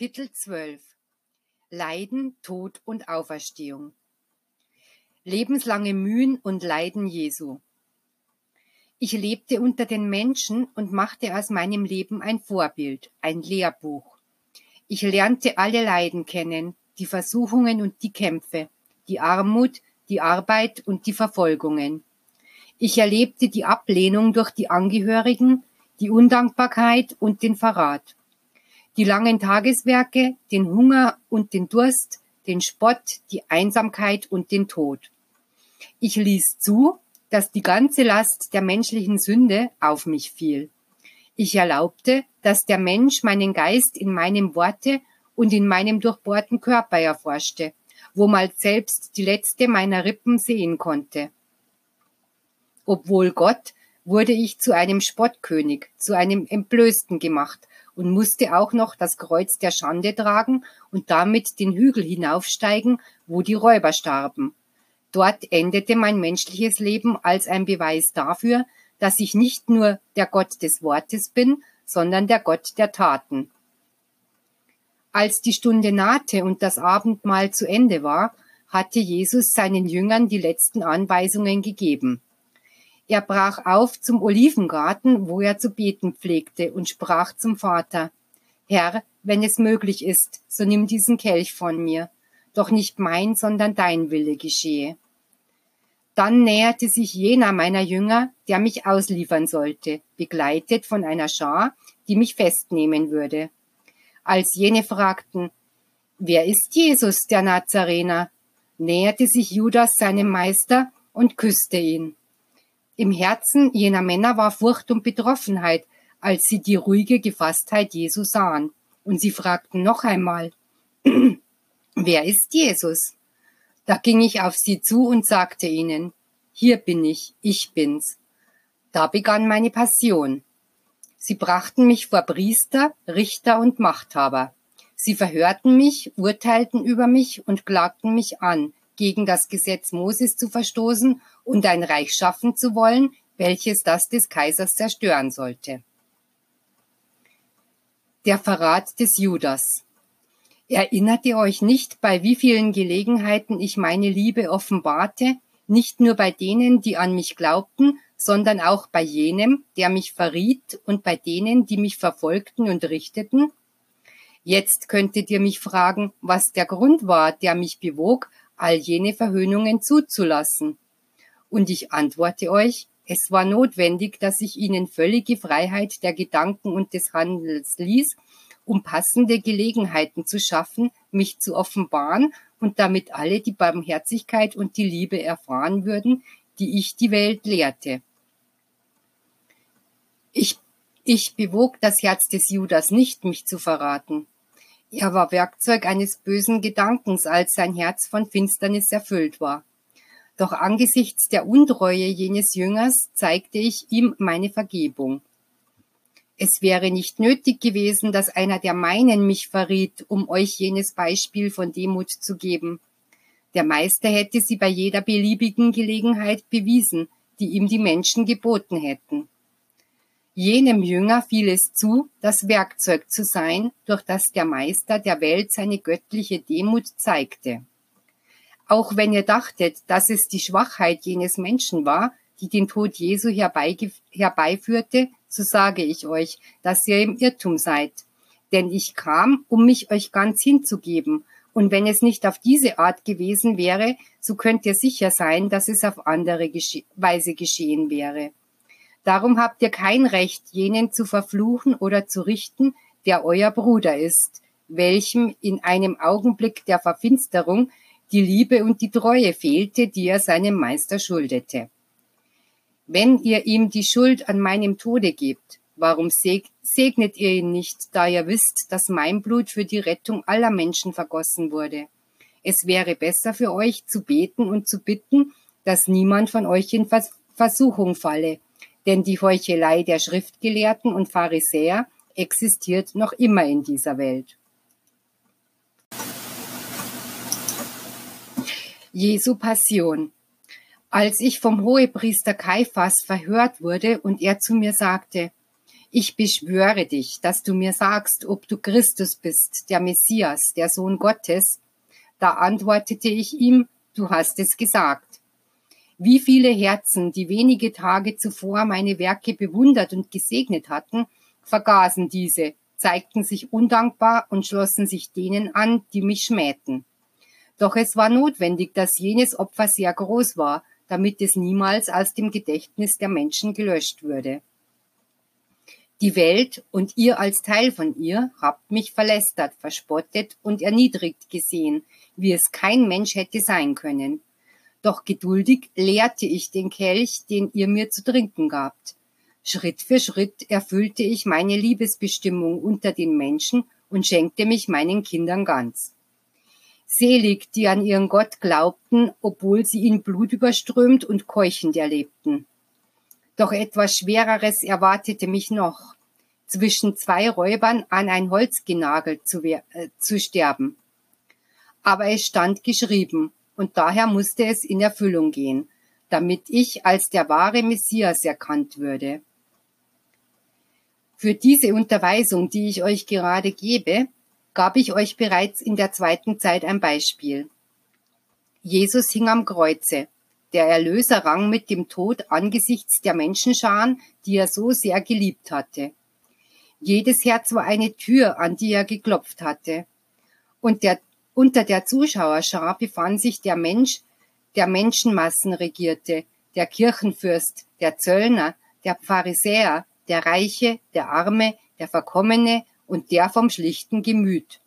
Kapitel 12 Leiden, Tod und Auferstehung Lebenslange Mühen und Leiden Jesu Ich lebte unter den Menschen und machte aus meinem Leben ein Vorbild, ein Lehrbuch. Ich lernte alle Leiden kennen, die Versuchungen und die Kämpfe, die Armut, die Arbeit und die Verfolgungen. Ich erlebte die Ablehnung durch die Angehörigen, die Undankbarkeit und den Verrat. Die langen Tageswerke, den Hunger und den Durst, den Spott, die Einsamkeit und den Tod. Ich ließ zu, dass die ganze Last der menschlichen Sünde auf mich fiel. Ich erlaubte, dass der Mensch meinen Geist in meinem Worte und in meinem durchbohrten Körper erforschte, wo mal selbst die letzte meiner Rippen sehen konnte. Obwohl Gott wurde ich zu einem Spottkönig, zu einem Entblößten gemacht und musste auch noch das Kreuz der Schande tragen und damit den Hügel hinaufsteigen, wo die Räuber starben. Dort endete mein menschliches Leben als ein Beweis dafür, dass ich nicht nur der Gott des Wortes bin, sondern der Gott der Taten. Als die Stunde nahte und das Abendmahl zu Ende war, hatte Jesus seinen Jüngern die letzten Anweisungen gegeben. Er brach auf zum Olivengarten, wo er zu beten pflegte, und sprach zum Vater, Herr, wenn es möglich ist, so nimm diesen Kelch von mir, doch nicht mein, sondern dein Wille geschehe. Dann näherte sich jener meiner Jünger, der mich ausliefern sollte, begleitet von einer Schar, die mich festnehmen würde. Als jene fragten, Wer ist Jesus, der Nazarener? näherte sich Judas seinem Meister und küsste ihn. Im Herzen jener Männer war Furcht und Betroffenheit, als sie die ruhige Gefasstheit Jesu sahen. Und sie fragten noch einmal, wer ist Jesus? Da ging ich auf sie zu und sagte ihnen, hier bin ich, ich bin's. Da begann meine Passion. Sie brachten mich vor Priester, Richter und Machthaber. Sie verhörten mich, urteilten über mich und klagten mich an, gegen das Gesetz Moses zu verstoßen und ein Reich schaffen zu wollen, welches das des Kaisers zerstören sollte. Der Verrat des Judas. Erinnert ihr euch nicht, bei wie vielen Gelegenheiten ich meine Liebe offenbarte, nicht nur bei denen, die an mich glaubten, sondern auch bei jenem, der mich verriet und bei denen, die mich verfolgten und richteten? Jetzt könntet ihr mich fragen, was der Grund war, der mich bewog, all jene Verhöhnungen zuzulassen. Und ich antworte euch, es war notwendig, dass ich ihnen völlige Freiheit der Gedanken und des Handels ließ, um passende Gelegenheiten zu schaffen, mich zu offenbaren und damit alle die Barmherzigkeit und die Liebe erfahren würden, die ich die Welt lehrte. Ich, ich bewog das Herz des Judas nicht, mich zu verraten. Er war Werkzeug eines bösen Gedankens, als sein Herz von Finsternis erfüllt war. Doch angesichts der Untreue jenes Jüngers zeigte ich ihm meine Vergebung. Es wäre nicht nötig gewesen, dass einer der meinen mich verriet, um euch jenes Beispiel von Demut zu geben. Der Meister hätte sie bei jeder beliebigen Gelegenheit bewiesen, die ihm die Menschen geboten hätten. Jenem Jünger fiel es zu, das Werkzeug zu sein, durch das der Meister der Welt seine göttliche Demut zeigte. Auch wenn ihr dachtet, dass es die Schwachheit jenes Menschen war, die den Tod Jesu herbeiführte, so sage ich euch, dass ihr im Irrtum seid. Denn ich kam, um mich euch ganz hinzugeben, und wenn es nicht auf diese Art gewesen wäre, so könnt ihr sicher sein, dass es auf andere Weise geschehen wäre. Darum habt ihr kein Recht, jenen zu verfluchen oder zu richten, der euer Bruder ist, welchem in einem Augenblick der Verfinsterung die Liebe und die Treue fehlte, die er seinem Meister schuldete. Wenn ihr ihm die Schuld an meinem Tode gebt, warum segnet ihr ihn nicht, da ihr wisst, dass mein Blut für die Rettung aller Menschen vergossen wurde? Es wäre besser für euch zu beten und zu bitten, dass niemand von euch in Versuchung falle, denn die Heuchelei der Schriftgelehrten und Pharisäer existiert noch immer in dieser Welt. Jesu Passion. Als ich vom Hohepriester Kaiphas verhört wurde und er zu mir sagte, Ich beschwöre dich, dass du mir sagst, ob du Christus bist, der Messias, der Sohn Gottes. Da antwortete ich ihm, du hast es gesagt. Wie viele Herzen, die wenige Tage zuvor meine Werke bewundert und gesegnet hatten, vergaßen diese, zeigten sich undankbar und schlossen sich denen an, die mich schmähten. Doch es war notwendig, dass jenes Opfer sehr groß war, damit es niemals aus dem Gedächtnis der Menschen gelöscht würde. Die Welt und ihr als Teil von ihr habt mich verlästert, verspottet und erniedrigt gesehen, wie es kein Mensch hätte sein können. Doch geduldig leerte ich den Kelch, den ihr mir zu trinken gabt. Schritt für Schritt erfüllte ich meine Liebesbestimmung unter den Menschen und schenkte mich meinen Kindern ganz. Selig, die an ihren Gott glaubten, obwohl sie ihn blutüberströmt und keuchend erlebten. Doch etwas Schwereres erwartete mich noch, zwischen zwei Räubern an ein Holz genagelt zu, äh, zu sterben. Aber es stand geschrieben, und daher musste es in Erfüllung gehen, damit ich als der wahre Messias erkannt würde. Für diese Unterweisung, die ich euch gerade gebe, gab ich euch bereits in der zweiten Zeit ein Beispiel. Jesus hing am Kreuze, der Erlöser rang mit dem Tod angesichts der Menschenscharen, die er so sehr geliebt hatte. Jedes Herz war eine Tür, an die er geklopft hatte. Und der, unter der Zuschauerschar befand sich der Mensch, der Menschenmassen regierte, der Kirchenfürst, der Zöllner, der Pharisäer, der Reiche, der Arme, der Verkommene und der vom schlichten Gemüt.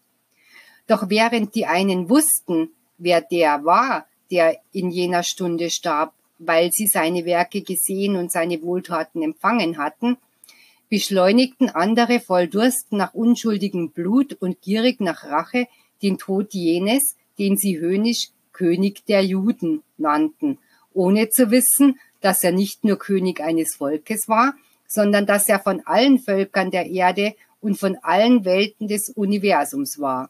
Doch während die einen wussten, wer der war, der in jener Stunde starb, weil sie seine Werke gesehen und seine Wohltaten empfangen hatten, beschleunigten andere voll Durst nach unschuldigem Blut und gierig nach Rache den Tod jenes, den sie höhnisch König der Juden nannten, ohne zu wissen, dass er nicht nur König eines Volkes war, sondern dass er von allen Völkern der Erde und von allen Welten des Universums war.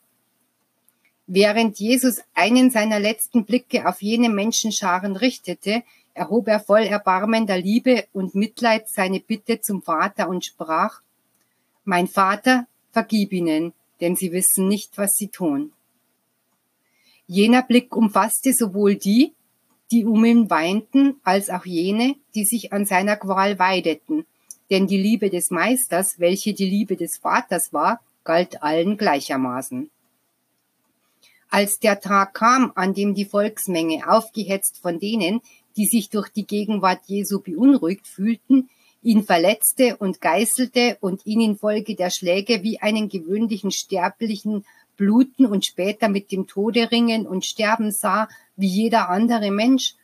Während Jesus einen seiner letzten Blicke auf jene Menschenscharen richtete, erhob er voll erbarmender Liebe und Mitleid seine Bitte zum Vater und sprach, Mein Vater, vergib ihnen, denn sie wissen nicht, was sie tun. Jener Blick umfasste sowohl die, die um ihn weinten, als auch jene, die sich an seiner Qual weideten, denn die Liebe des Meisters, welche die Liebe des Vaters war, galt allen gleichermaßen. Als der Tag kam, an dem die Volksmenge, aufgehetzt von denen, die sich durch die Gegenwart Jesu beunruhigt fühlten, ihn verletzte und geißelte und ihn infolge der Schläge wie einen gewöhnlichen Sterblichen bluten und später mit dem Tode ringen und sterben sah, wie jeder andere Mensch,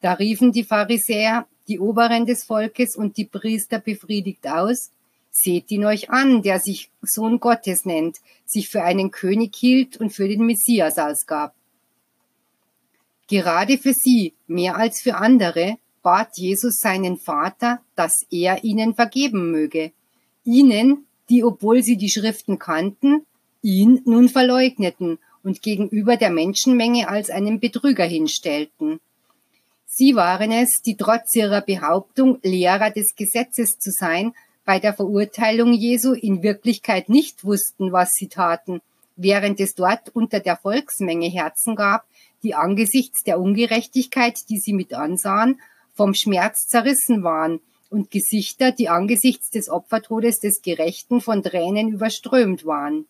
da riefen die Pharisäer, die Oberen des Volkes und die Priester befriedigt aus, Seht ihn euch an, der sich Sohn Gottes nennt, sich für einen König hielt und für den Messias ausgab. Gerade für sie, mehr als für andere, bat Jesus seinen Vater, dass er ihnen vergeben möge. Ihnen, die, obwohl sie die Schriften kannten, ihn nun verleugneten und gegenüber der Menschenmenge als einen Betrüger hinstellten. Sie waren es, die trotz ihrer Behauptung, Lehrer des Gesetzes zu sein, bei der Verurteilung Jesu in Wirklichkeit nicht wussten, was sie taten, während es dort unter der Volksmenge Herzen gab, die angesichts der Ungerechtigkeit, die sie mit ansahen, vom Schmerz zerrissen waren und Gesichter, die angesichts des Opfertodes des Gerechten von Tränen überströmt waren.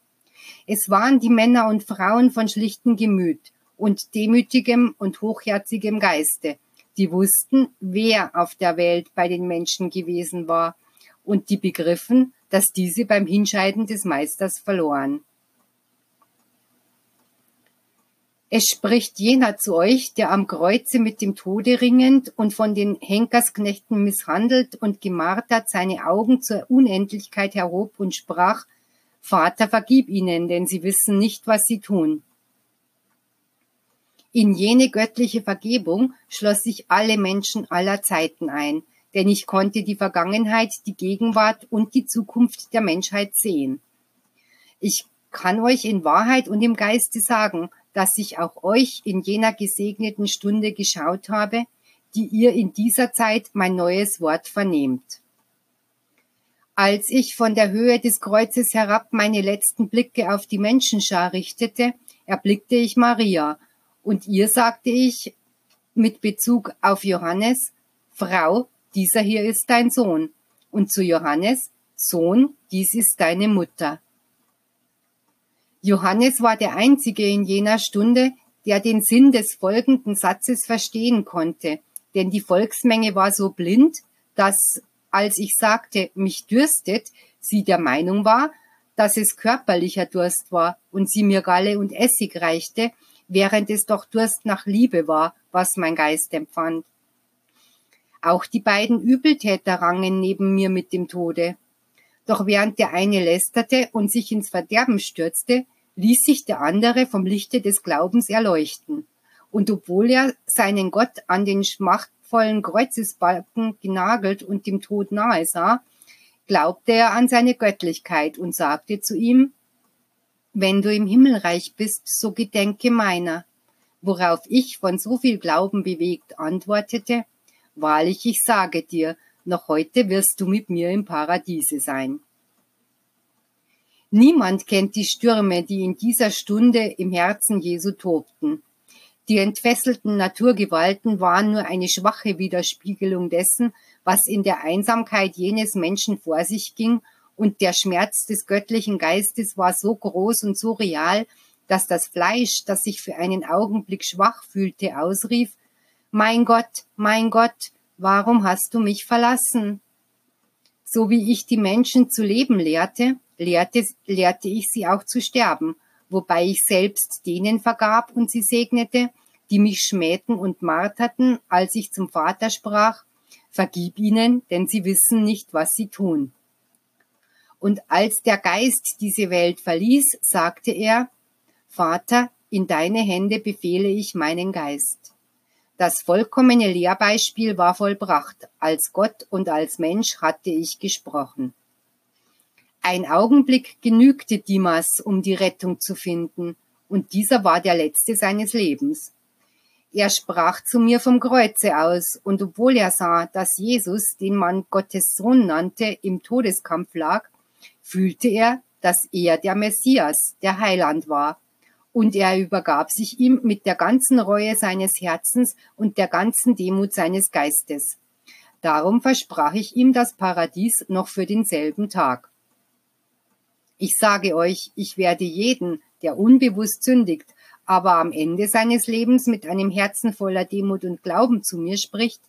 Es waren die Männer und Frauen von schlichtem Gemüt und demütigem und hochherzigem Geiste, die wussten, wer auf der Welt bei den Menschen gewesen war und die begriffen, dass diese beim Hinscheiden des Meisters verloren. Es spricht jener zu euch, der am Kreuze mit dem Tode ringend und von den Henkersknechten misshandelt und gemartert seine Augen zur Unendlichkeit erhob und sprach, Vater, vergib ihnen, denn sie wissen nicht, was sie tun. In jene göttliche Vergebung schloss sich alle Menschen aller Zeiten ein, denn ich konnte die Vergangenheit, die Gegenwart und die Zukunft der Menschheit sehen. Ich kann euch in Wahrheit und im Geiste sagen, dass ich auch euch in jener gesegneten Stunde geschaut habe, die ihr in dieser Zeit mein neues Wort vernehmt. Als ich von der Höhe des Kreuzes herab meine letzten Blicke auf die Menschenschar richtete, erblickte ich Maria, und ihr sagte ich mit Bezug auf Johannes, Frau, dieser hier ist dein Sohn, und zu Johannes, Sohn, dies ist deine Mutter. Johannes war der Einzige in jener Stunde, der den Sinn des folgenden Satzes verstehen konnte, denn die Volksmenge war so blind, dass, als ich sagte, mich dürstet, sie der Meinung war, dass es körperlicher Durst war und sie mir Galle und Essig reichte, während es doch Durst nach Liebe war, was mein Geist empfand. Auch die beiden Übeltäter rangen neben mir mit dem Tode. Doch während der eine lästerte und sich ins Verderben stürzte, ließ sich der andere vom Lichte des Glaubens erleuchten. Und obwohl er seinen Gott an den schmachtvollen Kreuzesbalken genagelt und dem Tod nahe sah, glaubte er an seine Göttlichkeit und sagte zu ihm, wenn du im Himmelreich bist, so gedenke meiner. Worauf ich von so viel Glauben bewegt antwortete, wahrlich ich sage dir, noch heute wirst du mit mir im Paradiese sein. Niemand kennt die Stürme, die in dieser Stunde im Herzen Jesu tobten. Die entfesselten Naturgewalten waren nur eine schwache Widerspiegelung dessen, was in der Einsamkeit jenes Menschen vor sich ging, und der Schmerz des göttlichen Geistes war so groß und so real, dass das Fleisch, das sich für einen Augenblick schwach fühlte, ausrief Mein Gott, mein Gott, warum hast du mich verlassen? So wie ich die Menschen zu leben lehrte, lehrte, lehrte ich sie auch zu sterben, wobei ich selbst denen vergab und sie segnete, die mich schmähten und marterten, als ich zum Vater sprach, Vergib ihnen, denn sie wissen nicht, was sie tun. Und als der Geist diese Welt verließ, sagte er, Vater, in deine Hände befehle ich meinen Geist. Das vollkommene Lehrbeispiel war vollbracht. Als Gott und als Mensch hatte ich gesprochen. Ein Augenblick genügte Dimas, um die Rettung zu finden, und dieser war der letzte seines Lebens. Er sprach zu mir vom Kreuze aus, und obwohl er sah, dass Jesus, den man Gottes Sohn nannte, im Todeskampf lag, fühlte er, dass er der Messias, der Heiland war, und er übergab sich ihm mit der ganzen Reue seines Herzens und der ganzen Demut seines Geistes. Darum versprach ich ihm das Paradies noch für denselben Tag. Ich sage euch, ich werde jeden, der unbewusst sündigt, aber am Ende seines Lebens mit einem Herzen voller Demut und Glauben zu mir spricht,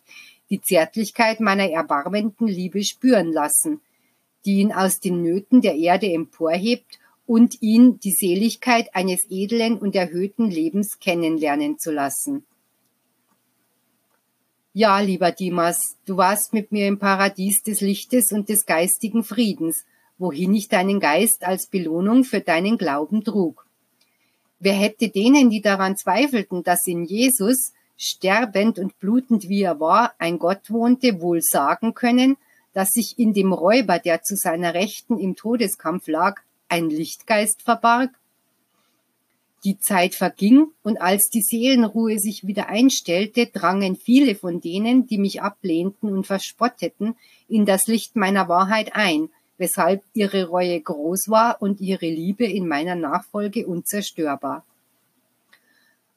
die Zärtlichkeit meiner erbarmenden Liebe spüren lassen, die ihn aus den Nöten der Erde emporhebt und ihn die Seligkeit eines edlen und erhöhten Lebens kennenlernen zu lassen. Ja, lieber Dimas, du warst mit mir im Paradies des Lichtes und des geistigen Friedens, wohin ich deinen Geist als Belohnung für deinen Glauben trug. Wer hätte denen, die daran zweifelten, dass in Jesus, sterbend und blutend wie er war, ein Gott wohnte, wohl sagen können, dass sich in dem Räuber, der zu seiner Rechten im Todeskampf lag, ein Lichtgeist verbarg? Die Zeit verging, und als die Seelenruhe sich wieder einstellte, drangen viele von denen, die mich ablehnten und verspotteten, in das Licht meiner Wahrheit ein, weshalb ihre Reue groß war und ihre Liebe in meiner Nachfolge unzerstörbar.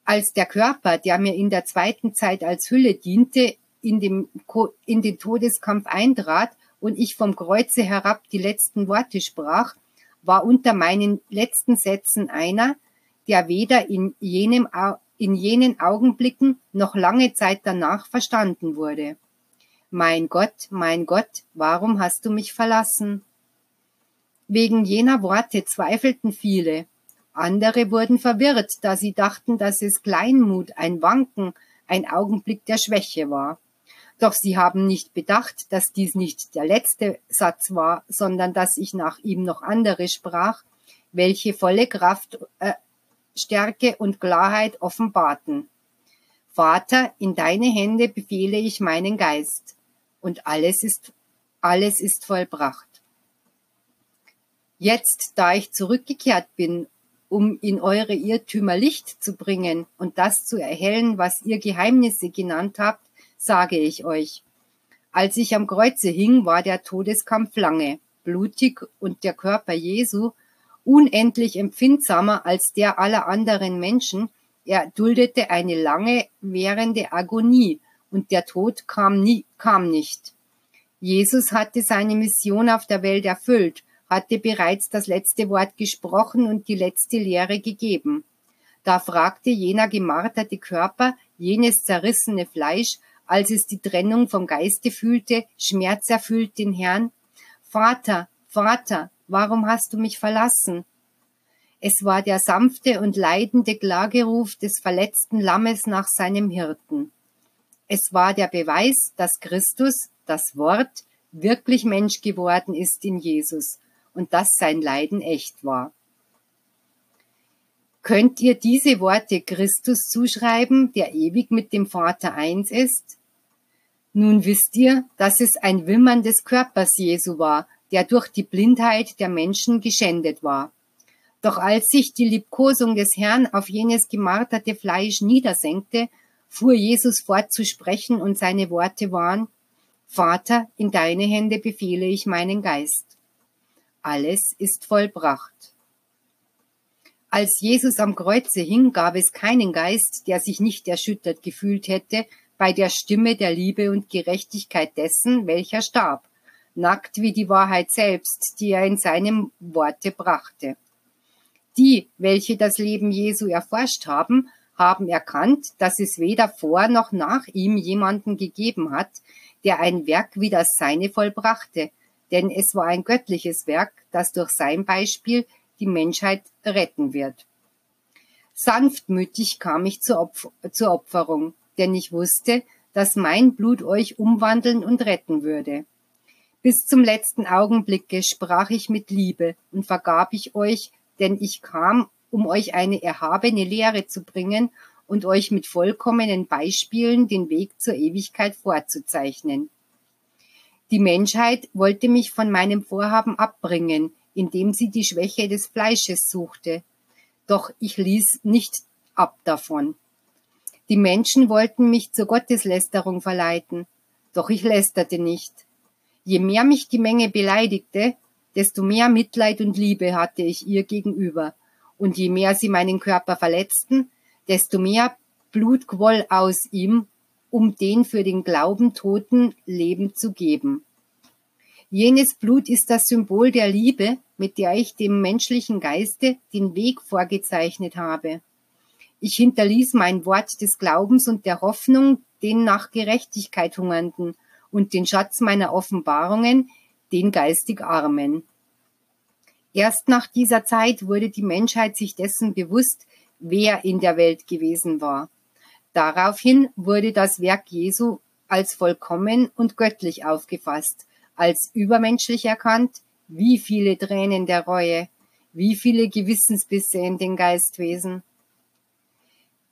Als der Körper, der mir in der zweiten Zeit als Hülle diente, in, dem, in den Todeskampf eintrat und ich vom Kreuze herab die letzten Worte sprach, war unter meinen letzten Sätzen einer, der weder in, jenem, in jenen Augenblicken noch lange Zeit danach verstanden wurde. Mein Gott, mein Gott, warum hast du mich verlassen? Wegen jener Worte zweifelten viele. Andere wurden verwirrt, da sie dachten, dass es Kleinmut, ein Wanken, ein Augenblick der Schwäche war. Doch sie haben nicht bedacht, dass dies nicht der letzte Satz war, sondern dass ich nach ihm noch andere sprach, welche volle Kraft, äh, Stärke und Klarheit offenbarten. Vater, in deine Hände befehle ich meinen Geist, und alles ist, alles ist vollbracht. Jetzt, da ich zurückgekehrt bin, um in eure Irrtümer Licht zu bringen und das zu erhellen, was ihr Geheimnisse genannt habt, sage ich euch. Als ich am Kreuze hing, war der Todeskampf lange. blutig und der Körper Jesu unendlich empfindsamer als der aller anderen Menschen, er duldete eine lange währende Agonie und der Tod kam nie, kam nicht. Jesus hatte seine Mission auf der Welt erfüllt, hatte bereits das letzte Wort gesprochen und die letzte Lehre gegeben. Da fragte jener gemarterte Körper, jenes zerrissene Fleisch, als es die Trennung vom Geiste fühlte, schmerzerfüllt den Herrn, Vater, Vater, warum hast du mich verlassen? Es war der sanfte und leidende Klageruf des verletzten Lammes nach seinem Hirten. Es war der Beweis, dass Christus, das Wort, wirklich Mensch geworden ist in Jesus und dass sein Leiden echt war. Könnt ihr diese Worte Christus zuschreiben, der ewig mit dem Vater eins ist? Nun wisst ihr, dass es ein Wimmern des Körpers Jesu war, der durch die Blindheit der Menschen geschändet war. Doch als sich die Liebkosung des Herrn auf jenes gemarterte Fleisch niedersenkte, fuhr Jesus fort zu sprechen und seine Worte waren, Vater, in deine Hände befehle ich meinen Geist. Alles ist vollbracht. Als Jesus am Kreuze hing, gab es keinen Geist, der sich nicht erschüttert gefühlt hätte bei der Stimme der Liebe und Gerechtigkeit dessen, welcher starb, nackt wie die Wahrheit selbst, die er in seinem Worte brachte. Die, welche das Leben Jesu erforscht haben, haben erkannt, dass es weder vor noch nach ihm jemanden gegeben hat, der ein Werk wie das seine vollbrachte, denn es war ein göttliches Werk, das durch sein Beispiel die Menschheit retten wird. Sanftmütig kam ich zur, Opf zur Opferung, denn ich wusste, dass mein Blut euch umwandeln und retten würde. Bis zum letzten Augenblicke sprach ich mit Liebe und vergab ich euch denn ich kam, um euch eine erhabene Lehre zu bringen und euch mit vollkommenen Beispielen den Weg zur Ewigkeit vorzuzeichnen. Die Menschheit wollte mich von meinem Vorhaben abbringen, indem sie die Schwäche des Fleisches suchte. Doch ich ließ nicht ab davon. Die Menschen wollten mich zur Gotteslästerung verleiten, doch ich lästerte nicht. Je mehr mich die Menge beleidigte, desto mehr Mitleid und Liebe hatte ich ihr gegenüber, und je mehr sie meinen Körper verletzten, desto mehr Blut quoll aus ihm, um den für den Glauben Toten Leben zu geben. Jenes Blut ist das Symbol der Liebe, mit der ich dem menschlichen Geiste den Weg vorgezeichnet habe. Ich hinterließ mein Wort des Glaubens und der Hoffnung den nach Gerechtigkeit hungernden und den Schatz meiner Offenbarungen, den geistig Armen. Erst nach dieser Zeit wurde die Menschheit sich dessen bewusst, wer in der Welt gewesen war. Daraufhin wurde das Werk Jesu als vollkommen und göttlich aufgefasst, als übermenschlich erkannt, wie viele Tränen der Reue, wie viele Gewissensbisse in den Geistwesen.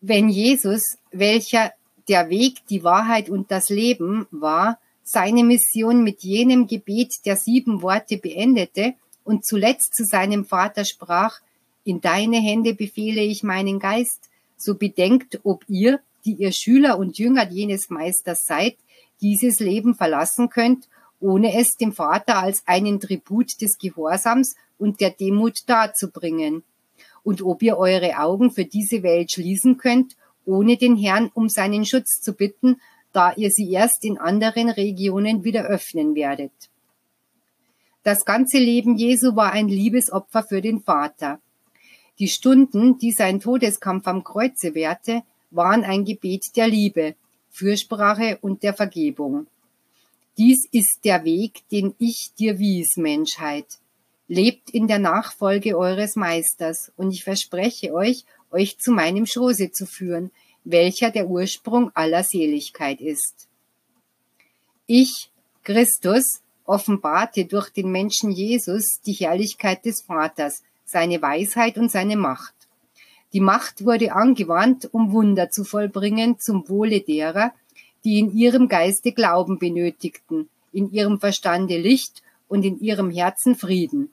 Wenn Jesus, welcher der Weg, die Wahrheit und das Leben war, seine Mission mit jenem Gebet der sieben Worte beendete und zuletzt zu seinem Vater sprach, in deine Hände befehle ich meinen Geist, so bedenkt, ob ihr, die ihr Schüler und Jünger jenes Meisters seid, dieses Leben verlassen könnt, ohne es dem Vater als einen Tribut des Gehorsams und der Demut darzubringen. Und ob ihr eure Augen für diese Welt schließen könnt, ohne den Herrn um seinen Schutz zu bitten da ihr sie erst in anderen Regionen wieder öffnen werdet. Das ganze Leben Jesu war ein Liebesopfer für den Vater. Die Stunden, die sein Todeskampf am Kreuze währte, waren ein Gebet der Liebe, Fürsprache und der Vergebung. Dies ist der Weg, den ich dir wies, Menschheit. Lebt in der Nachfolge eures Meisters, und ich verspreche euch, euch zu meinem Schoße zu führen, welcher der Ursprung aller Seligkeit ist. Ich, Christus, offenbarte durch den Menschen Jesus die Herrlichkeit des Vaters, seine Weisheit und seine Macht. Die Macht wurde angewandt, um Wunder zu vollbringen zum Wohle derer, die in ihrem Geiste Glauben benötigten, in ihrem Verstande Licht und in ihrem Herzen Frieden.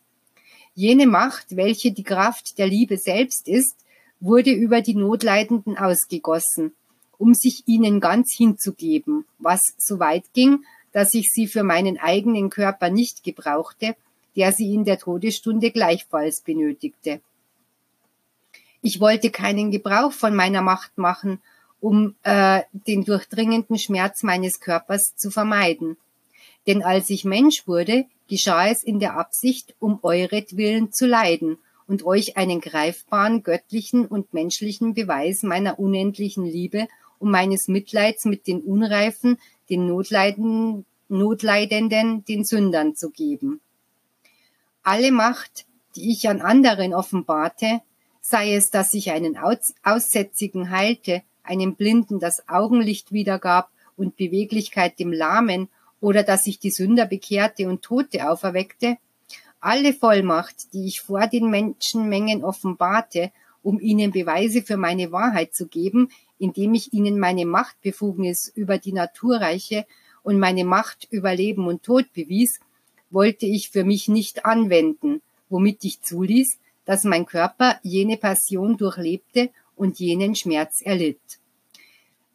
Jene Macht, welche die Kraft der Liebe selbst ist, wurde über die Notleidenden ausgegossen, um sich ihnen ganz hinzugeben, was so weit ging, dass ich sie für meinen eigenen Körper nicht gebrauchte, der sie in der Todesstunde gleichfalls benötigte. Ich wollte keinen Gebrauch von meiner Macht machen, um äh, den durchdringenden Schmerz meines Körpers zu vermeiden. Denn als ich Mensch wurde, geschah es in der Absicht, um euretwillen zu leiden und euch einen greifbaren göttlichen und menschlichen Beweis meiner unendlichen Liebe und meines Mitleids mit den Unreifen, den Notleiden, Notleidenden, den Sündern zu geben. Alle Macht, die ich an anderen offenbarte, sei es, dass ich einen Aussätzigen heilte, einem Blinden das Augenlicht wiedergab und Beweglichkeit dem Lahmen, oder dass ich die Sünder bekehrte und Tote auferweckte, alle Vollmacht, die ich vor den Menschenmengen offenbarte, um ihnen Beweise für meine Wahrheit zu geben, indem ich ihnen meine Machtbefugnis über die Naturreiche und meine Macht über Leben und Tod bewies, wollte ich für mich nicht anwenden, womit ich zuließ, dass mein Körper jene Passion durchlebte und jenen Schmerz erlitt.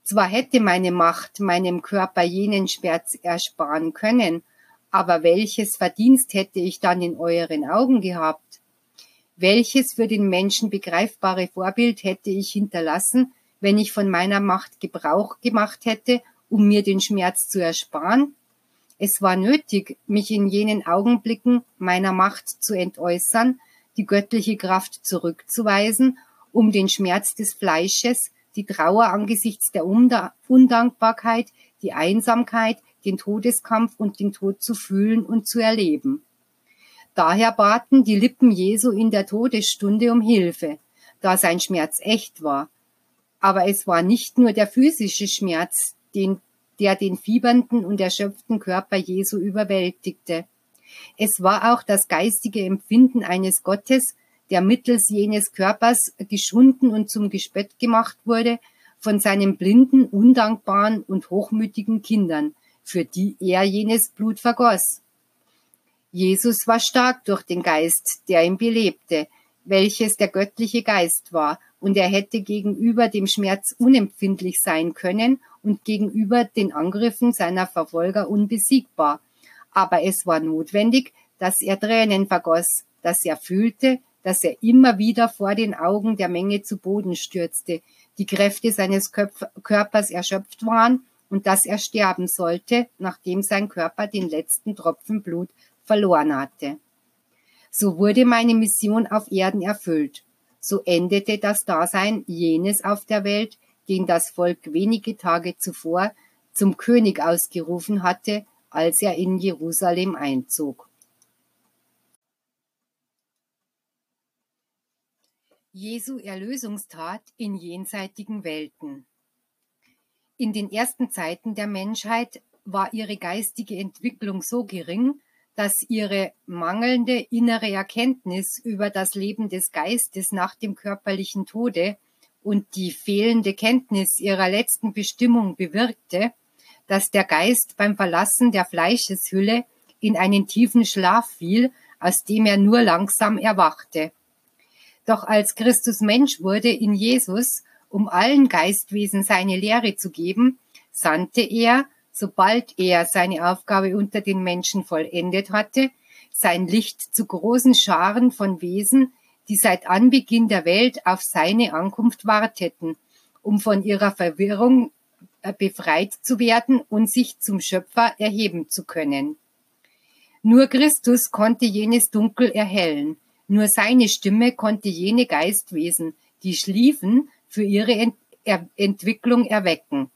Zwar hätte meine Macht meinem Körper jenen Schmerz ersparen können, aber welches Verdienst hätte ich dann in euren Augen gehabt? Welches für den Menschen begreifbare Vorbild hätte ich hinterlassen, wenn ich von meiner Macht Gebrauch gemacht hätte, um mir den Schmerz zu ersparen? Es war nötig, mich in jenen Augenblicken meiner Macht zu entäußern, die göttliche Kraft zurückzuweisen, um den Schmerz des Fleisches, die Trauer angesichts der Undankbarkeit, die Einsamkeit, den Todeskampf und den Tod zu fühlen und zu erleben. Daher baten die Lippen Jesu in der Todesstunde um Hilfe, da sein Schmerz echt war. Aber es war nicht nur der physische Schmerz, den, der den fiebernden und erschöpften Körper Jesu überwältigte. Es war auch das geistige Empfinden eines Gottes, der mittels jenes Körpers geschunden und zum Gespött gemacht wurde von seinen blinden, undankbaren und hochmütigen Kindern, für die er jenes Blut vergoss. Jesus war stark durch den Geist, der ihn belebte, welches der göttliche Geist war, und er hätte gegenüber dem Schmerz unempfindlich sein können und gegenüber den Angriffen seiner Verfolger unbesiegbar. Aber es war notwendig, dass er Tränen vergoss, dass er fühlte, dass er immer wieder vor den Augen der Menge zu Boden stürzte, die Kräfte seines Köpf Körpers erschöpft waren und dass er sterben sollte, nachdem sein Körper den letzten Tropfen Blut verloren hatte. So wurde meine Mission auf Erden erfüllt. So endete das Dasein jenes auf der Welt, den das Volk wenige Tage zuvor zum König ausgerufen hatte, als er in Jerusalem einzog. Jesu Erlösungstat in jenseitigen Welten. In den ersten Zeiten der Menschheit war ihre geistige Entwicklung so gering, dass ihre mangelnde innere Erkenntnis über das Leben des Geistes nach dem körperlichen Tode und die fehlende Kenntnis ihrer letzten Bestimmung bewirkte, dass der Geist beim Verlassen der Fleischeshülle in einen tiefen Schlaf fiel, aus dem er nur langsam erwachte. Doch als Christus Mensch wurde in Jesus um allen Geistwesen seine Lehre zu geben, sandte er, sobald er seine Aufgabe unter den Menschen vollendet hatte, sein Licht zu großen Scharen von Wesen, die seit Anbeginn der Welt auf seine Ankunft warteten, um von ihrer Verwirrung äh, befreit zu werden und sich zum Schöpfer erheben zu können. Nur Christus konnte jenes Dunkel erhellen, nur seine Stimme konnte jene Geistwesen, die schliefen, für ihre Ent er Entwicklung erwecken.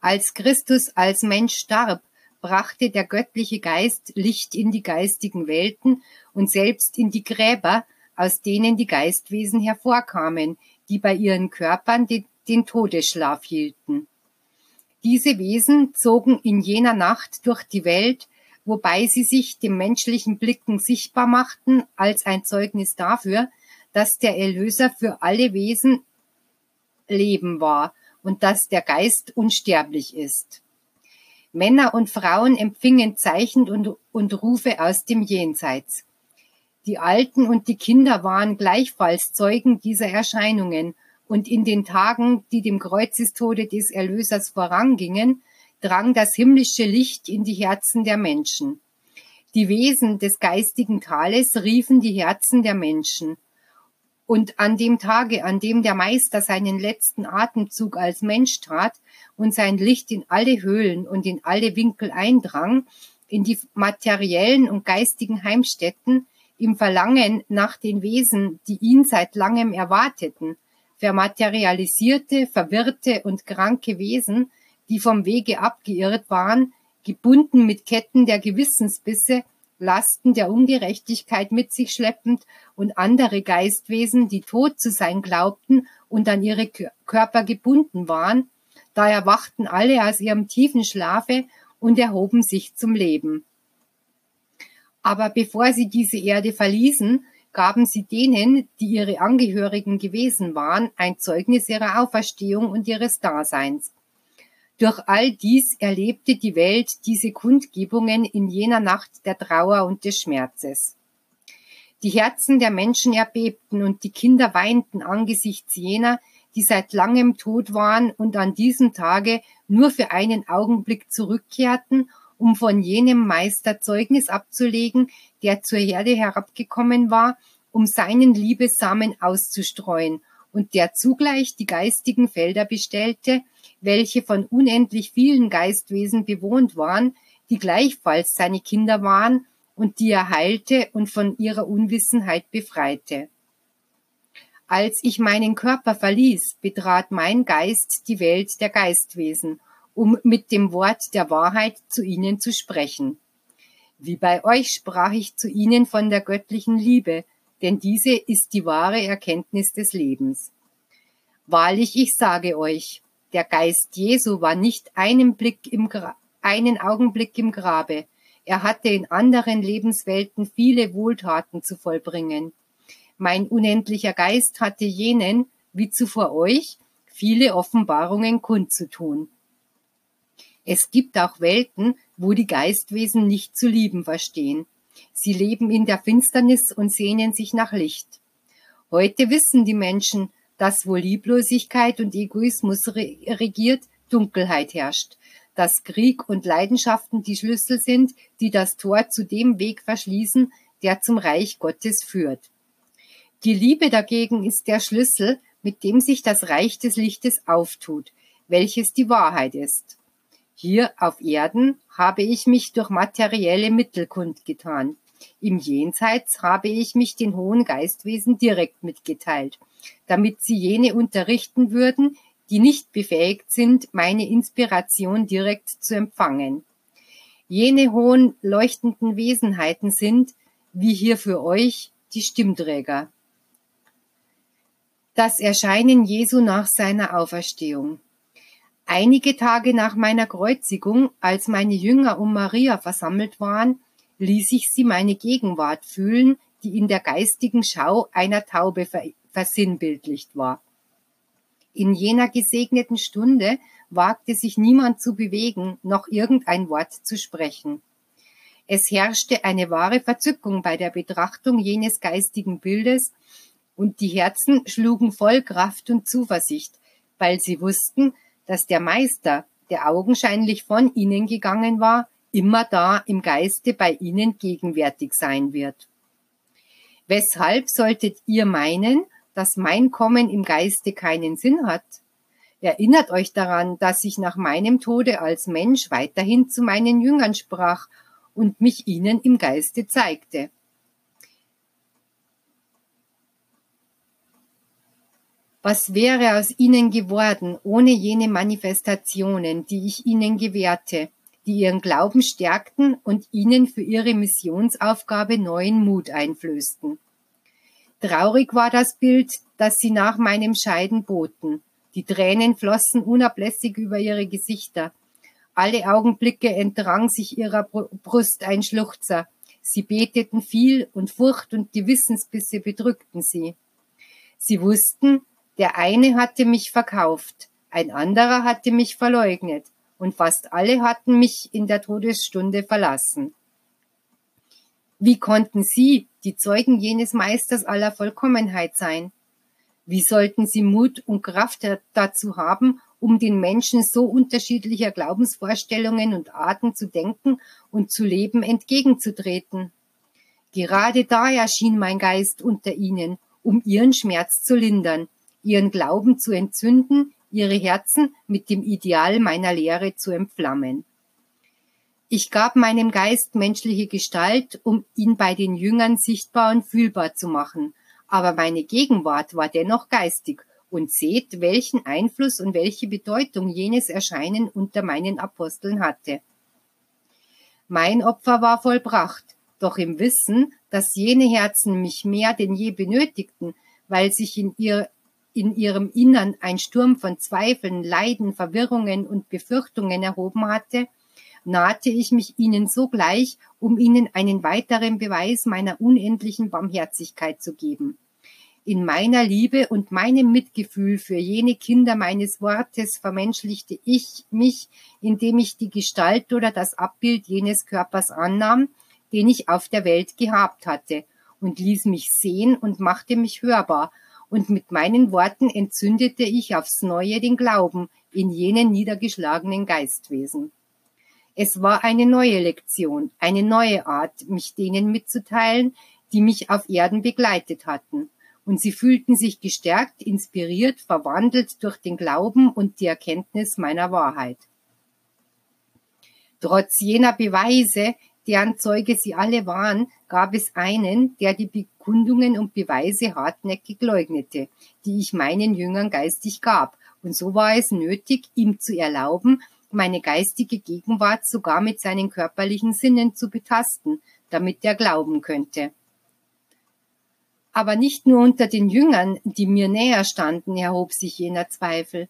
Als Christus als Mensch starb, brachte der göttliche Geist Licht in die geistigen Welten und selbst in die Gräber, aus denen die Geistwesen hervorkamen, die bei ihren Körpern den, den Todesschlaf hielten. Diese Wesen zogen in jener Nacht durch die Welt, wobei sie sich dem menschlichen Blicken sichtbar machten als ein Zeugnis dafür, dass der Erlöser für alle Wesen Leben war und dass der Geist unsterblich ist. Männer und Frauen empfingen Zeichen und, und Rufe aus dem Jenseits. Die Alten und die Kinder waren gleichfalls Zeugen dieser Erscheinungen, und in den Tagen, die dem Kreuzestode des Erlösers vorangingen, drang das himmlische Licht in die Herzen der Menschen. Die Wesen des geistigen Tales riefen die Herzen der Menschen. Und an dem Tage, an dem der Meister seinen letzten Atemzug als Mensch tat und sein Licht in alle Höhlen und in alle Winkel eindrang, in die materiellen und geistigen Heimstätten, im Verlangen nach den Wesen, die ihn seit langem erwarteten, vermaterialisierte, verwirrte und kranke Wesen, die vom Wege abgeirrt waren, gebunden mit Ketten der Gewissensbisse, Lasten der Ungerechtigkeit mit sich schleppend und andere Geistwesen, die tot zu sein glaubten und an ihre Körper gebunden waren, da erwachten alle aus ihrem tiefen Schlafe und erhoben sich zum Leben. Aber bevor sie diese Erde verließen, gaben sie denen, die ihre Angehörigen gewesen waren, ein Zeugnis ihrer Auferstehung und ihres Daseins. Durch all dies erlebte die Welt diese Kundgebungen in jener Nacht der Trauer und des Schmerzes. Die Herzen der Menschen erbebten und die Kinder weinten angesichts jener, die seit langem tot waren und an diesem Tage nur für einen Augenblick zurückkehrten, um von jenem Meister Zeugnis abzulegen, der zur Herde herabgekommen war, um seinen Liebessamen auszustreuen und der zugleich die geistigen Felder bestellte, welche von unendlich vielen Geistwesen bewohnt waren, die gleichfalls seine Kinder waren und die er heilte und von ihrer Unwissenheit befreite. Als ich meinen Körper verließ, betrat mein Geist die Welt der Geistwesen, um mit dem Wort der Wahrheit zu ihnen zu sprechen. Wie bei euch sprach ich zu ihnen von der göttlichen Liebe, denn diese ist die wahre Erkenntnis des Lebens. Wahrlich, ich sage euch, der Geist Jesu war nicht einen Blick im einen Augenblick im Grabe. Er hatte in anderen Lebenswelten viele Wohltaten zu vollbringen. Mein unendlicher Geist hatte jenen, wie zuvor euch, viele Offenbarungen kundzutun. Es gibt auch Welten, wo die Geistwesen nicht zu lieben verstehen. Sie leben in der Finsternis und sehnen sich nach Licht. Heute wissen die Menschen, dass wo Lieblosigkeit und Egoismus regiert, Dunkelheit herrscht, dass Krieg und Leidenschaften die Schlüssel sind, die das Tor zu dem Weg verschließen, der zum Reich Gottes führt. Die Liebe dagegen ist der Schlüssel, mit dem sich das Reich des Lichtes auftut, welches die Wahrheit ist. Hier auf Erden habe ich mich durch materielle Mittel kundgetan. Im Jenseits habe ich mich den hohen Geistwesen direkt mitgeteilt, damit sie jene unterrichten würden, die nicht befähigt sind, meine Inspiration direkt zu empfangen. Jene hohen leuchtenden Wesenheiten sind, wie hier für euch, die Stimmträger. Das Erscheinen Jesu nach seiner Auferstehung. Einige Tage nach meiner Kreuzigung, als meine Jünger um Maria versammelt waren, ließ ich sie meine Gegenwart fühlen, die in der geistigen Schau einer Taube versinnbildlicht war. In jener gesegneten Stunde wagte sich niemand zu bewegen, noch irgendein Wort zu sprechen. Es herrschte eine wahre Verzückung bei der Betrachtung jenes geistigen Bildes, und die Herzen schlugen voll Kraft und Zuversicht, weil sie wussten, dass der Meister, der augenscheinlich von ihnen gegangen war, immer da im Geiste bei ihnen gegenwärtig sein wird. Weshalb solltet ihr meinen, dass mein Kommen im Geiste keinen Sinn hat? Erinnert euch daran, dass ich nach meinem Tode als Mensch weiterhin zu meinen Jüngern sprach und mich ihnen im Geiste zeigte. Was wäre aus ihnen geworden ohne jene Manifestationen, die ich ihnen gewährte, die ihren Glauben stärkten und ihnen für ihre Missionsaufgabe neuen Mut einflößten. Traurig war das Bild, das sie nach meinem Scheiden boten. Die Tränen flossen unablässig über ihre Gesichter. Alle Augenblicke entrang sich ihrer Brust ein Schluchzer. Sie beteten viel und Furcht und Gewissensbisse bedrückten sie. Sie wussten, der eine hatte mich verkauft, ein anderer hatte mich verleugnet, und fast alle hatten mich in der Todesstunde verlassen. Wie konnten sie, die Zeugen jenes Meisters aller Vollkommenheit sein? Wie sollten sie Mut und Kraft dazu haben, um den Menschen so unterschiedlicher Glaubensvorstellungen und Arten zu denken und zu leben entgegenzutreten. Gerade da erschien mein Geist unter ihnen, um ihren Schmerz zu lindern, ihren Glauben zu entzünden, ihre Herzen mit dem Ideal meiner Lehre zu entflammen. Ich gab meinem Geist menschliche Gestalt, um ihn bei den Jüngern sichtbar und fühlbar zu machen, aber meine Gegenwart war dennoch geistig und seht, welchen Einfluss und welche Bedeutung jenes Erscheinen unter meinen Aposteln hatte. Mein Opfer war vollbracht, doch im Wissen, dass jene Herzen mich mehr denn je benötigten, weil sich in, ihr, in ihrem Innern ein Sturm von Zweifeln, Leiden, Verwirrungen und Befürchtungen erhoben hatte, nahte ich mich ihnen sogleich, um ihnen einen weiteren Beweis meiner unendlichen Barmherzigkeit zu geben. In meiner Liebe und meinem Mitgefühl für jene Kinder meines Wortes vermenschlichte ich mich, indem ich die Gestalt oder das Abbild jenes Körpers annahm, den ich auf der Welt gehabt hatte, und ließ mich sehen und machte mich hörbar, und mit meinen Worten entzündete ich aufs neue den Glauben in jenen niedergeschlagenen Geistwesen. Es war eine neue Lektion, eine neue Art, mich denen mitzuteilen, die mich auf Erden begleitet hatten und sie fühlten sich gestärkt, inspiriert, verwandelt durch den Glauben und die Erkenntnis meiner Wahrheit. Trotz jener Beweise, deren Zeuge sie alle waren, gab es einen, der die Bekundungen und Beweise hartnäckig leugnete, die ich meinen Jüngern geistig gab, und so war es nötig, ihm zu erlauben, meine geistige Gegenwart sogar mit seinen körperlichen Sinnen zu betasten, damit er glauben könnte. Aber nicht nur unter den Jüngern, die mir näher standen, erhob sich jener Zweifel.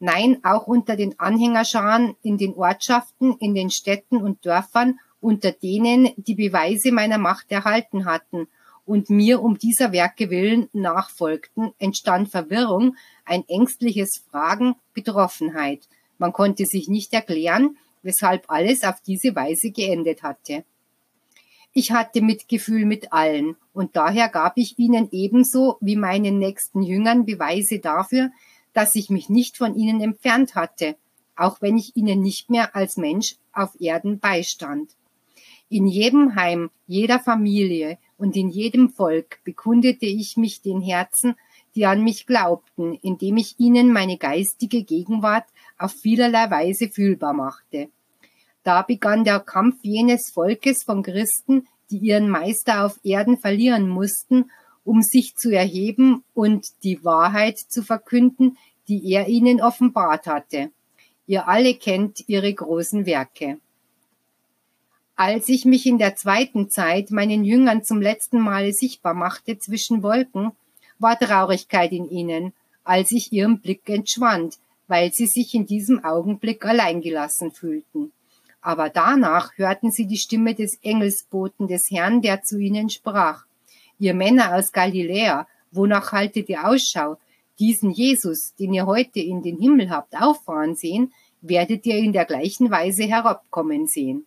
Nein, auch unter den Anhängerscharen in den Ortschaften, in den Städten und Dörfern, unter denen die Beweise meiner Macht erhalten hatten und mir um dieser Werke willen nachfolgten, entstand Verwirrung, ein ängstliches Fragen, Betroffenheit. Man konnte sich nicht erklären, weshalb alles auf diese Weise geendet hatte. Ich hatte Mitgefühl mit allen, und daher gab ich ihnen ebenso wie meinen nächsten Jüngern Beweise dafür, dass ich mich nicht von ihnen entfernt hatte, auch wenn ich ihnen nicht mehr als Mensch auf Erden beistand. In jedem Heim, jeder Familie und in jedem Volk bekundete ich mich den Herzen, die an mich glaubten, indem ich ihnen meine geistige Gegenwart auf vielerlei Weise fühlbar machte. Da begann der Kampf jenes Volkes von Christen, die ihren Meister auf Erden verlieren mussten, um sich zu erheben und die Wahrheit zu verkünden, die er ihnen offenbart hatte. Ihr alle kennt ihre großen Werke. Als ich mich in der zweiten Zeit meinen Jüngern zum letzten Male sichtbar machte zwischen Wolken, war Traurigkeit in ihnen, als ich ihrem Blick entschwand, weil sie sich in diesem Augenblick alleingelassen fühlten. Aber danach hörten sie die Stimme des Engelsboten des Herrn, der zu ihnen sprach. Ihr Männer aus Galiläa, wonach haltet ihr Ausschau? Diesen Jesus, den ihr heute in den Himmel habt auffahren sehen, werdet ihr in der gleichen Weise herabkommen sehen.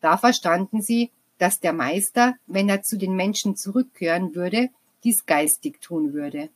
Da verstanden sie, dass der Meister, wenn er zu den Menschen zurückkehren würde, dies geistig tun würde.